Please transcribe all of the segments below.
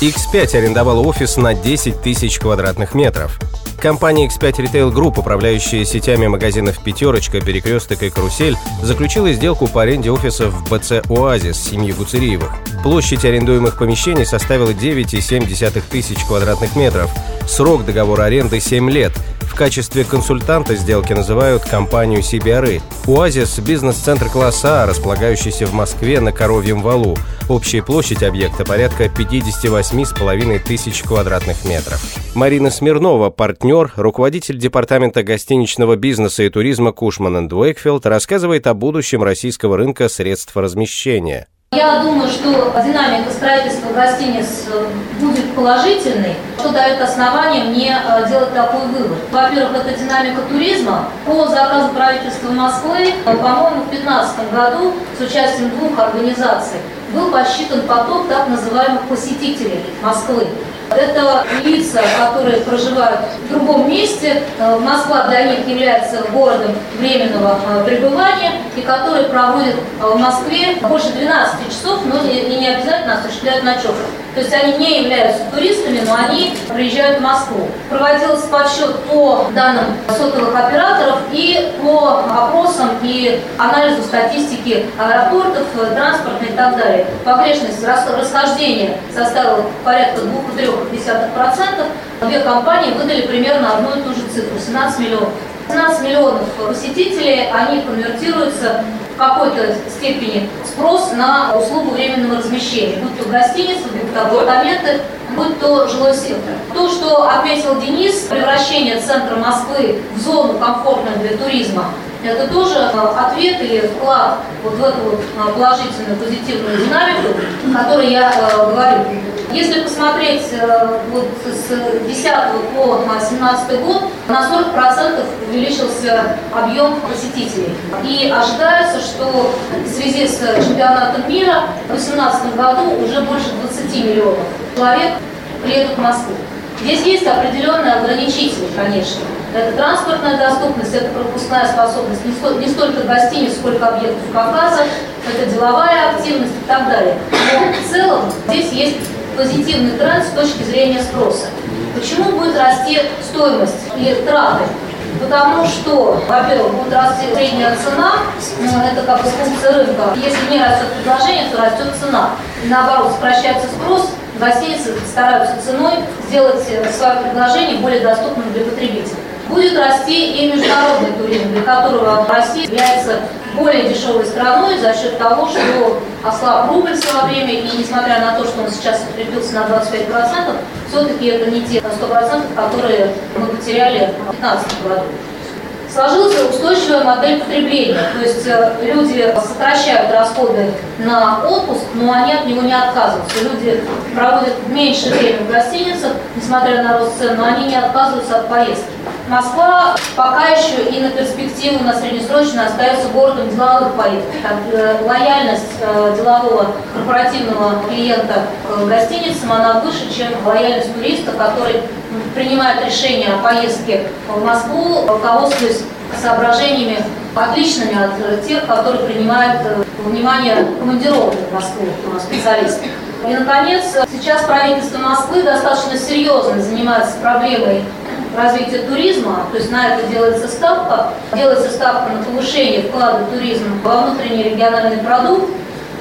X5 арендовала офис на 10 тысяч квадратных метров. Компания X5 Retail Group, управляющая сетями магазинов «Пятерочка», «Перекресток» и «Карусель», заключила сделку по аренде офисов в БЦ «Оазис» семьи Гуцериевых. Площадь арендуемых помещений составила 9,7 тысяч квадратных метров. Срок договора аренды 7 лет – качестве консультанта сделки называют компанию CBRE. «Оазис» – бизнес-центр класса А, располагающийся в Москве на Коровьем валу. Общая площадь объекта порядка 58,5 тысяч квадратных метров. Марина Смирнова, партнер, руководитель департамента гостиничного бизнеса и туризма Кушман Уэйкфилд, рассказывает о будущем российского рынка средств размещения. Я думаю, что динамика строительства гостиниц э, будет положительной, что дает основание мне э, делать такой вывод. Во-первых, это динамика туризма. По заказу правительства Москвы, э, по-моему, в 2015 году с участием двух организаций был посчитан поток так называемых посетителей Москвы. Это лица, которые проживают в другом месте. Э, Москва для них является городом временного э, пребывания, и которые проводят э, в Москве больше 12 часов, но не обязательно осуществляют ночевку. То есть они не являются туристами, но они приезжают в Москву. Проводился подсчет по данным сотовых операторов и по опросам и анализу статистики аэропортов, транспорта и так далее. Погрешность расхождения составила порядка 2,3%. Две компании выдали примерно одну и ту же цифру – 17 миллионов. 17 миллионов посетителей, они конвертируются какой-то степени спрос на услугу временного размещения, будь то гостиницы, будь то апартаменты, будь то жилой сектор. То, что отметил Денис, превращение центра Москвы в зону комфортную для туризма, это тоже э, ответ или вклад вот в эту вот э, положительную, позитивную динамику, о которой я э, говорю. Если посмотреть вот с 10 по 17 год, на 40% увеличился объем посетителей. И ожидается, что в связи с чемпионатом мира в 2018 году уже больше 20 миллионов человек приедут в Москву. Здесь есть определенные ограничители, конечно. Это транспортная доступность, это пропускная способность не столько гостиниц, сколько объектов показа, это деловая активность и так далее. Но в целом здесь есть позитивный тренд с точки зрения спроса. Почему будет расти стоимость и траты? Потому что, во-первых, будет расти средняя цена, это как бы функция рынка. Если не растет предложение, то растет цена. И наоборот, сокращается спрос, гостиницы стараются ценой сделать свое предложение более доступным для потребителя. Будет расти и международный туризм, для которого Россия является более дешевой страной за счет того, что ослаб рубль в свое время, и несмотря на то, что он сейчас укрепился на 25%, все-таки это не те 100%, которые мы потеряли в 2015 году. Сложилась устойчивая модель потребления, то есть э, люди сокращают расходы на отпуск, но они от него не отказываются. Люди проводят меньше времени в гостиницах, несмотря на рост цен, но они не отказываются от поездки. Москва пока еще и на перспективу, на среднесрочно остается городом деловых поездок. Так, э, лояльность э, делового корпоративного клиента к гостиницам, она выше, чем лояльность туриста, который принимает решение о поездке в Москву, руководствуясь соображениями отличными от тех, которые принимают э, внимание командированных в Москву специалистов. И, наконец, сейчас правительство Москвы достаточно серьезно занимается проблемой развития туризма, то есть на это делается ставка, делается ставка на повышение вклада туризма во внутренний региональный продукт,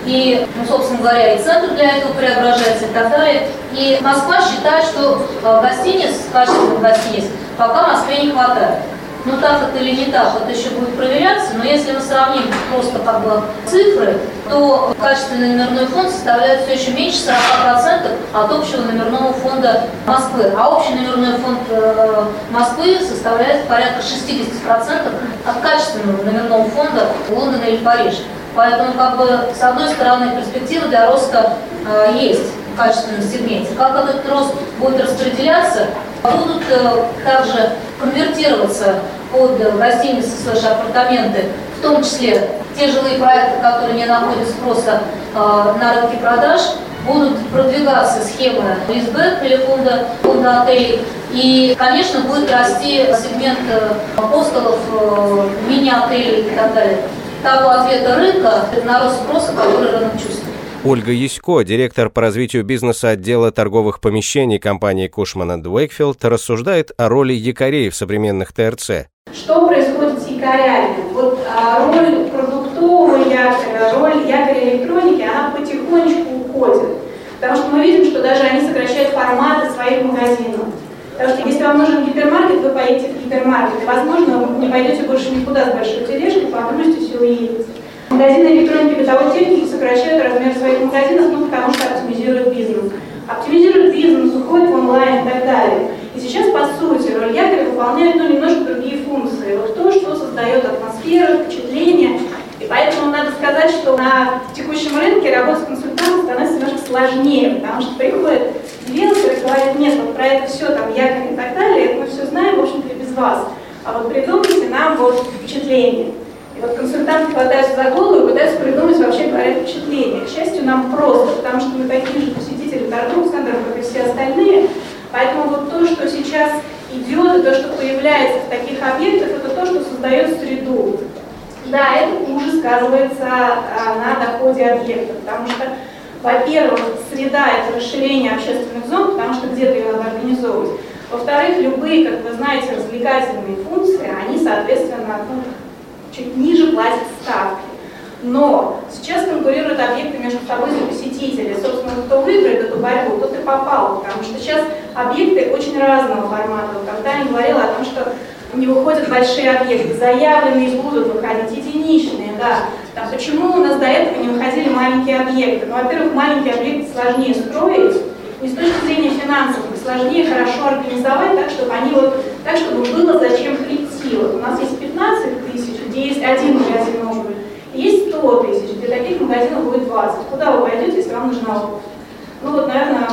и, ну, собственно говоря, и центр для этого преображается и так далее. И Москва считает, что э, гостиниц, качественных гостиниц, пока Москве не хватает. Ну так это или не так, это еще будет проверяться, но если мы сравним просто как бы цифры, то качественный номерной фонд составляет все еще меньше 40% от общего номерного фонда Москвы. А общий номерной фонд э, Москвы составляет порядка 60% от качественного номерного фонда Лондона или Парижа. Поэтому, как бы, с одной стороны, перспектива для роста э, есть в качественном сегменте. Как этот рост будет распределяться, будут э, также конвертироваться под гостиницы слэш апартаменты в том числе те жилые проекты, которые не находят спроса э, на рынке продаж, будут продвигаться схемы лизбэк или фонда, фонда отелей. И, конечно, будет расти сегмент э, апостолов, э, мини-отелей и так далее. Того ответа рынка на рост спроса, который рынок чувствует. Ольга Ясько, директор по развитию бизнеса отдела торговых помещений компании Кушман Уэйкфилд, рассуждает о роли якорей в современных ТРЦ. Что происходит с якорями? Вот а, роль продуктового якоря, роль якоря электроники, она потихонечку уходит. Потому что мы видим, что даже они сокращают форматы своих магазинов. Потому что если вам нужен гипермаркет, вы поедете в гипермаркет. И, возможно, вы не пойдете больше никуда с большой тележкой, погрузитесь и уедете. Магазины электроники бытовой техники сокращают размер своих магазинов, ну, потому что оптимизируют бизнес. Оптимизируют бизнес, уходят в онлайн и так далее. И сейчас, по сути, роль якоря выполняет ну, немножко другие функции. Вот то, что создает атмосферу, впечатление. И поэтому надо сказать, что на текущем рынке работа с консультантом становится немножко сложнее, потому что приходят риэлторы и говорят, нет, вот про это все, там, якорь и так далее, это мы все знаем, в общем-то, без вас. А вот придумайте нам вот впечатление. И вот консультанты хватаются за голову и пытаются придумать вообще говоря впечатление. К счастью, нам просто, потому что мы такие же посетители торговых центров, как и все остальные. Поэтому вот то, что сейчас идет, и то, что появляется в таких объектах, это то, что создает среду. Да, это уже сказывается а, на доходе объекта, потому что, во-первых, среда – это расширение общественных зон, потому что где-то ее надо организовывать. Во-вторых, любые, как вы знаете, развлекательные функции, они, соответственно, ну, чуть ниже платят ставки. Но сейчас конкурируют объекты между собой за посетителей. Собственно, кто выиграет эту борьбу, тот и попал. Потому что сейчас объекты очень разного формата. Когда я говорила о том, что не выходят большие объекты, заявленные будут выходить единичные, да. Там, почему у нас до этого не выходили маленькие объекты? Ну, во-первых, маленькие объекты сложнее строить, не с точки зрения финансов, сложнее хорошо организовать так, чтобы они вот, так, чтобы было зачем прийти. Вот у нас есть 15 тысяч, где есть один магазин обуви, есть 100 тысяч, где таких магазинов будет 20. Куда вы пойдете, если вам нужна обувь? Ну вот, наверное,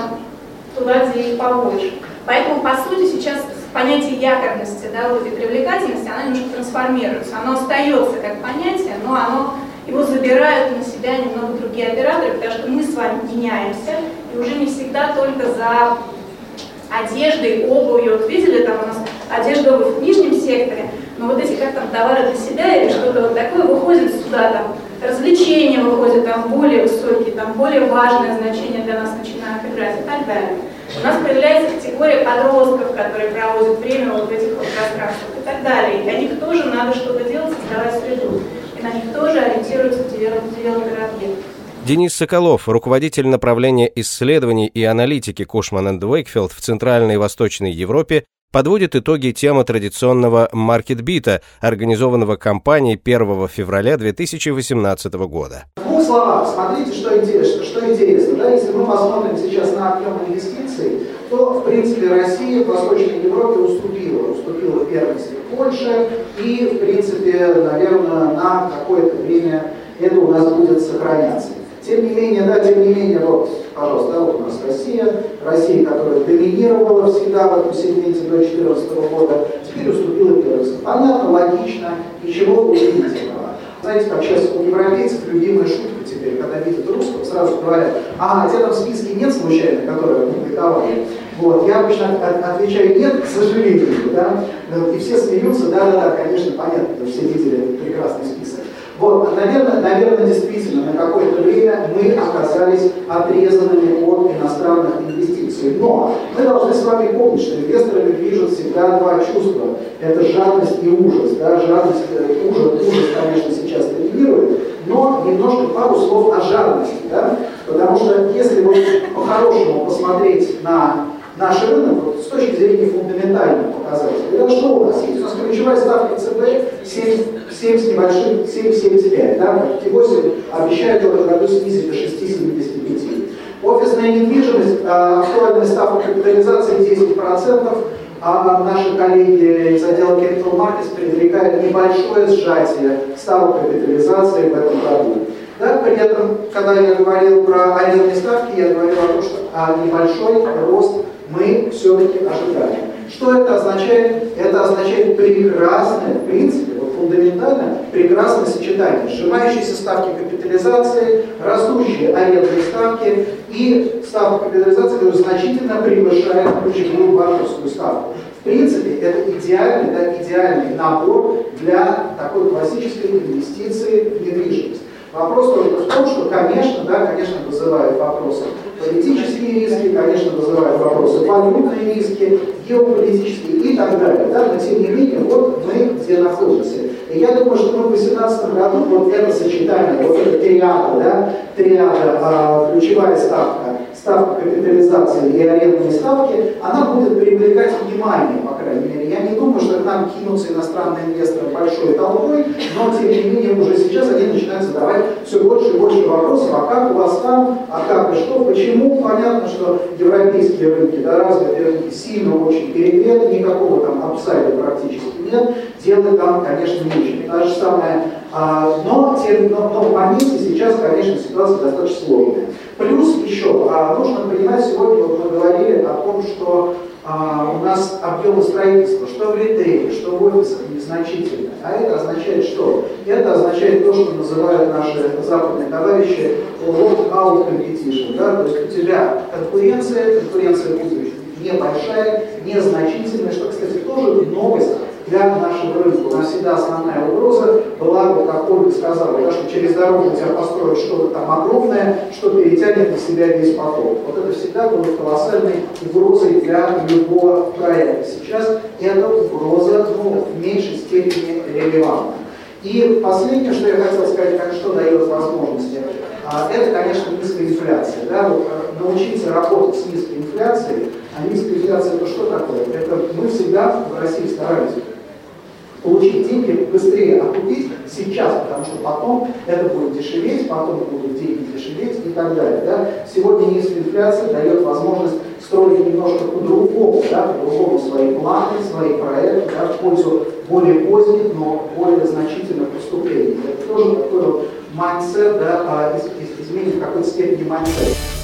туда, где их побольше. Поэтому, по сути, сейчас понятие якорности, да, вот этой привлекательности, оно немножко трансформируется. Оно остается как понятие, но оно его забирают на себя немного другие операторы, потому что мы с вами меняемся, и уже не всегда только за одеждой, обувью. Вот видели, там у нас одежда, обувь в нижнем секторе, но вот эти как там товары для себя или что-то вот такое выходит сюда, там развлечения выходят, там более высокие, там более важное значение для нас начинают играть и так далее. У нас появляется категория подростков, которые проводят время вот в этих вот пространствах и так далее. И для них тоже надо что-то делать, создавать среду. И на них тоже ориентируются девелоперы объектов. Денис Соколов, руководитель направления исследований и аналитики Кушман Уэйкфилд в Центральной и Восточной Европе, подводит итоги темы традиционного маркетбита, организованного компанией 1 февраля 2018 года. В двух словах, смотрите, что интересно. Что интересно да? Если мы посмотрим сейчас на объем инвестиций, то, в принципе, Россия в Восточной Европе уступила. Уступила в первенстве Польше, и, в принципе, наверное, на какое-то время это у нас будет сохраняться. Тем не менее, да, тем не менее, вот, пожалуйста, вот у нас Россия, Россия, которая доминировала всегда в этом сегменте до 2014 года, теперь уступила первенство. Понятно, логично, ничего удивительного. Знаете, как сейчас у европейцев любимая шутка теперь, когда видят русского, сразу говорят, а, тебя там в списке нет случайно, которые опубликовали? Вот, я обычно отвечаю нет, к сожалению, да, и все смеются, да-да-да, конечно, понятно, все видели прекрасный список. Вот, наверное, наверное, действительно, на какое-то время мы оказались отрезанными от иностранных инвестиций. Но мы должны с вами помнить, что инвесторами движут всегда два чувства. Это жадность и ужас. Да? Жадность, э, ужас, ужас, конечно, сейчас доминирует, но немножко пару слов о жадности. Да? Потому что если вот по-хорошему посмотреть на наш рынок вот, с точки зрения фундаментальных показателей. Это что у нас есть? У нас ключевая ставка ЦБ 7, 7 с небольшим, 7,75. Да? T8 обещает в этом году снизить до 6,75. Офисная недвижимость, а, актуальная ставка капитализации 10%, а наши коллеги из отдела Capital Markets предрекают небольшое сжатие ставок капитализации в этом году. Да, при этом, когда я говорил про арендные ставки, я говорил о том, что а, небольшой рост мы все-таки ожидаем. Что это означает? Это означает прекрасное, в принципе, фундаментально прекрасное сочетание сжимающейся ставки капитализации, растущие арендные ставки и ставка капитализации, которая значительно превышает ключевую банковскую ставку. В принципе, это идеальный, да, идеальный набор для такой классической инвестиции в недвижимость. Вопрос только в том, что, конечно, да, конечно, вызывает вопросы политические риски, конечно, вызывают вопросы валютные риски, геополитические и так далее. Да? Но тем не менее, вот мы где находимся. И я думаю, что мы в 2018 году вот это сочетание, вот эта триада, да, триада, а, ключевая ставка, ставка капитализации и арендные ставки, она будет привлекать внимание. Я не думаю, что к нам кинутся иностранные инвесторы большой толпой, но тем не менее уже сейчас они начинают задавать все больше и больше вопросов, а как у вас там, а как и что, почему. Понятно, что европейские рынки, да, развитые рынки сильно очень перегреты, никакого там апсайда практически нет, делать там, конечно, нечего. Та же самая, а, но, тем, но, но в сейчас, конечно, ситуация достаточно сложная. Плюс еще, а, нужно понимать, сегодня о том, что а, у нас объемы строительства, что в ритейле, что в офисах незначительны. А это означает что? Это означает то, что называют наши западные товарищи lock-out competition. Да? То есть у тебя конкуренция, конкуренция будет небольшая, незначительная, что, кстати, тоже новость для нашего рынка. У нас всегда основная угроза была, вот как Ольга сказала, да, что через дорогу тебя построят что-то там огромное, что перетянет на себя весь поток. Вот это всегда было колоссальной угрозой для любого проекта. Сейчас эта угроза ну, в меньшей степени релевантна. И последнее, что я хотел сказать, как что дает возможности, а, это, конечно, низкая инфляция. Да? Вот, э, научиться работать с низкой инфляцией, а низкая инфляция это что такое? Это мы всегда в России старались получить деньги быстрее окупить сейчас, потому что потом это будет дешеветь, потом будут деньги дешеветь и так далее. Да? Сегодня низкая инфляция дает возможность строить немножко по-другому, да, по-другому свои планы, свои проекты, да, в пользу более поздних, но более значительных поступлений. Это тоже такой вот mindset, да, а, изменит в какой-то степени mindset.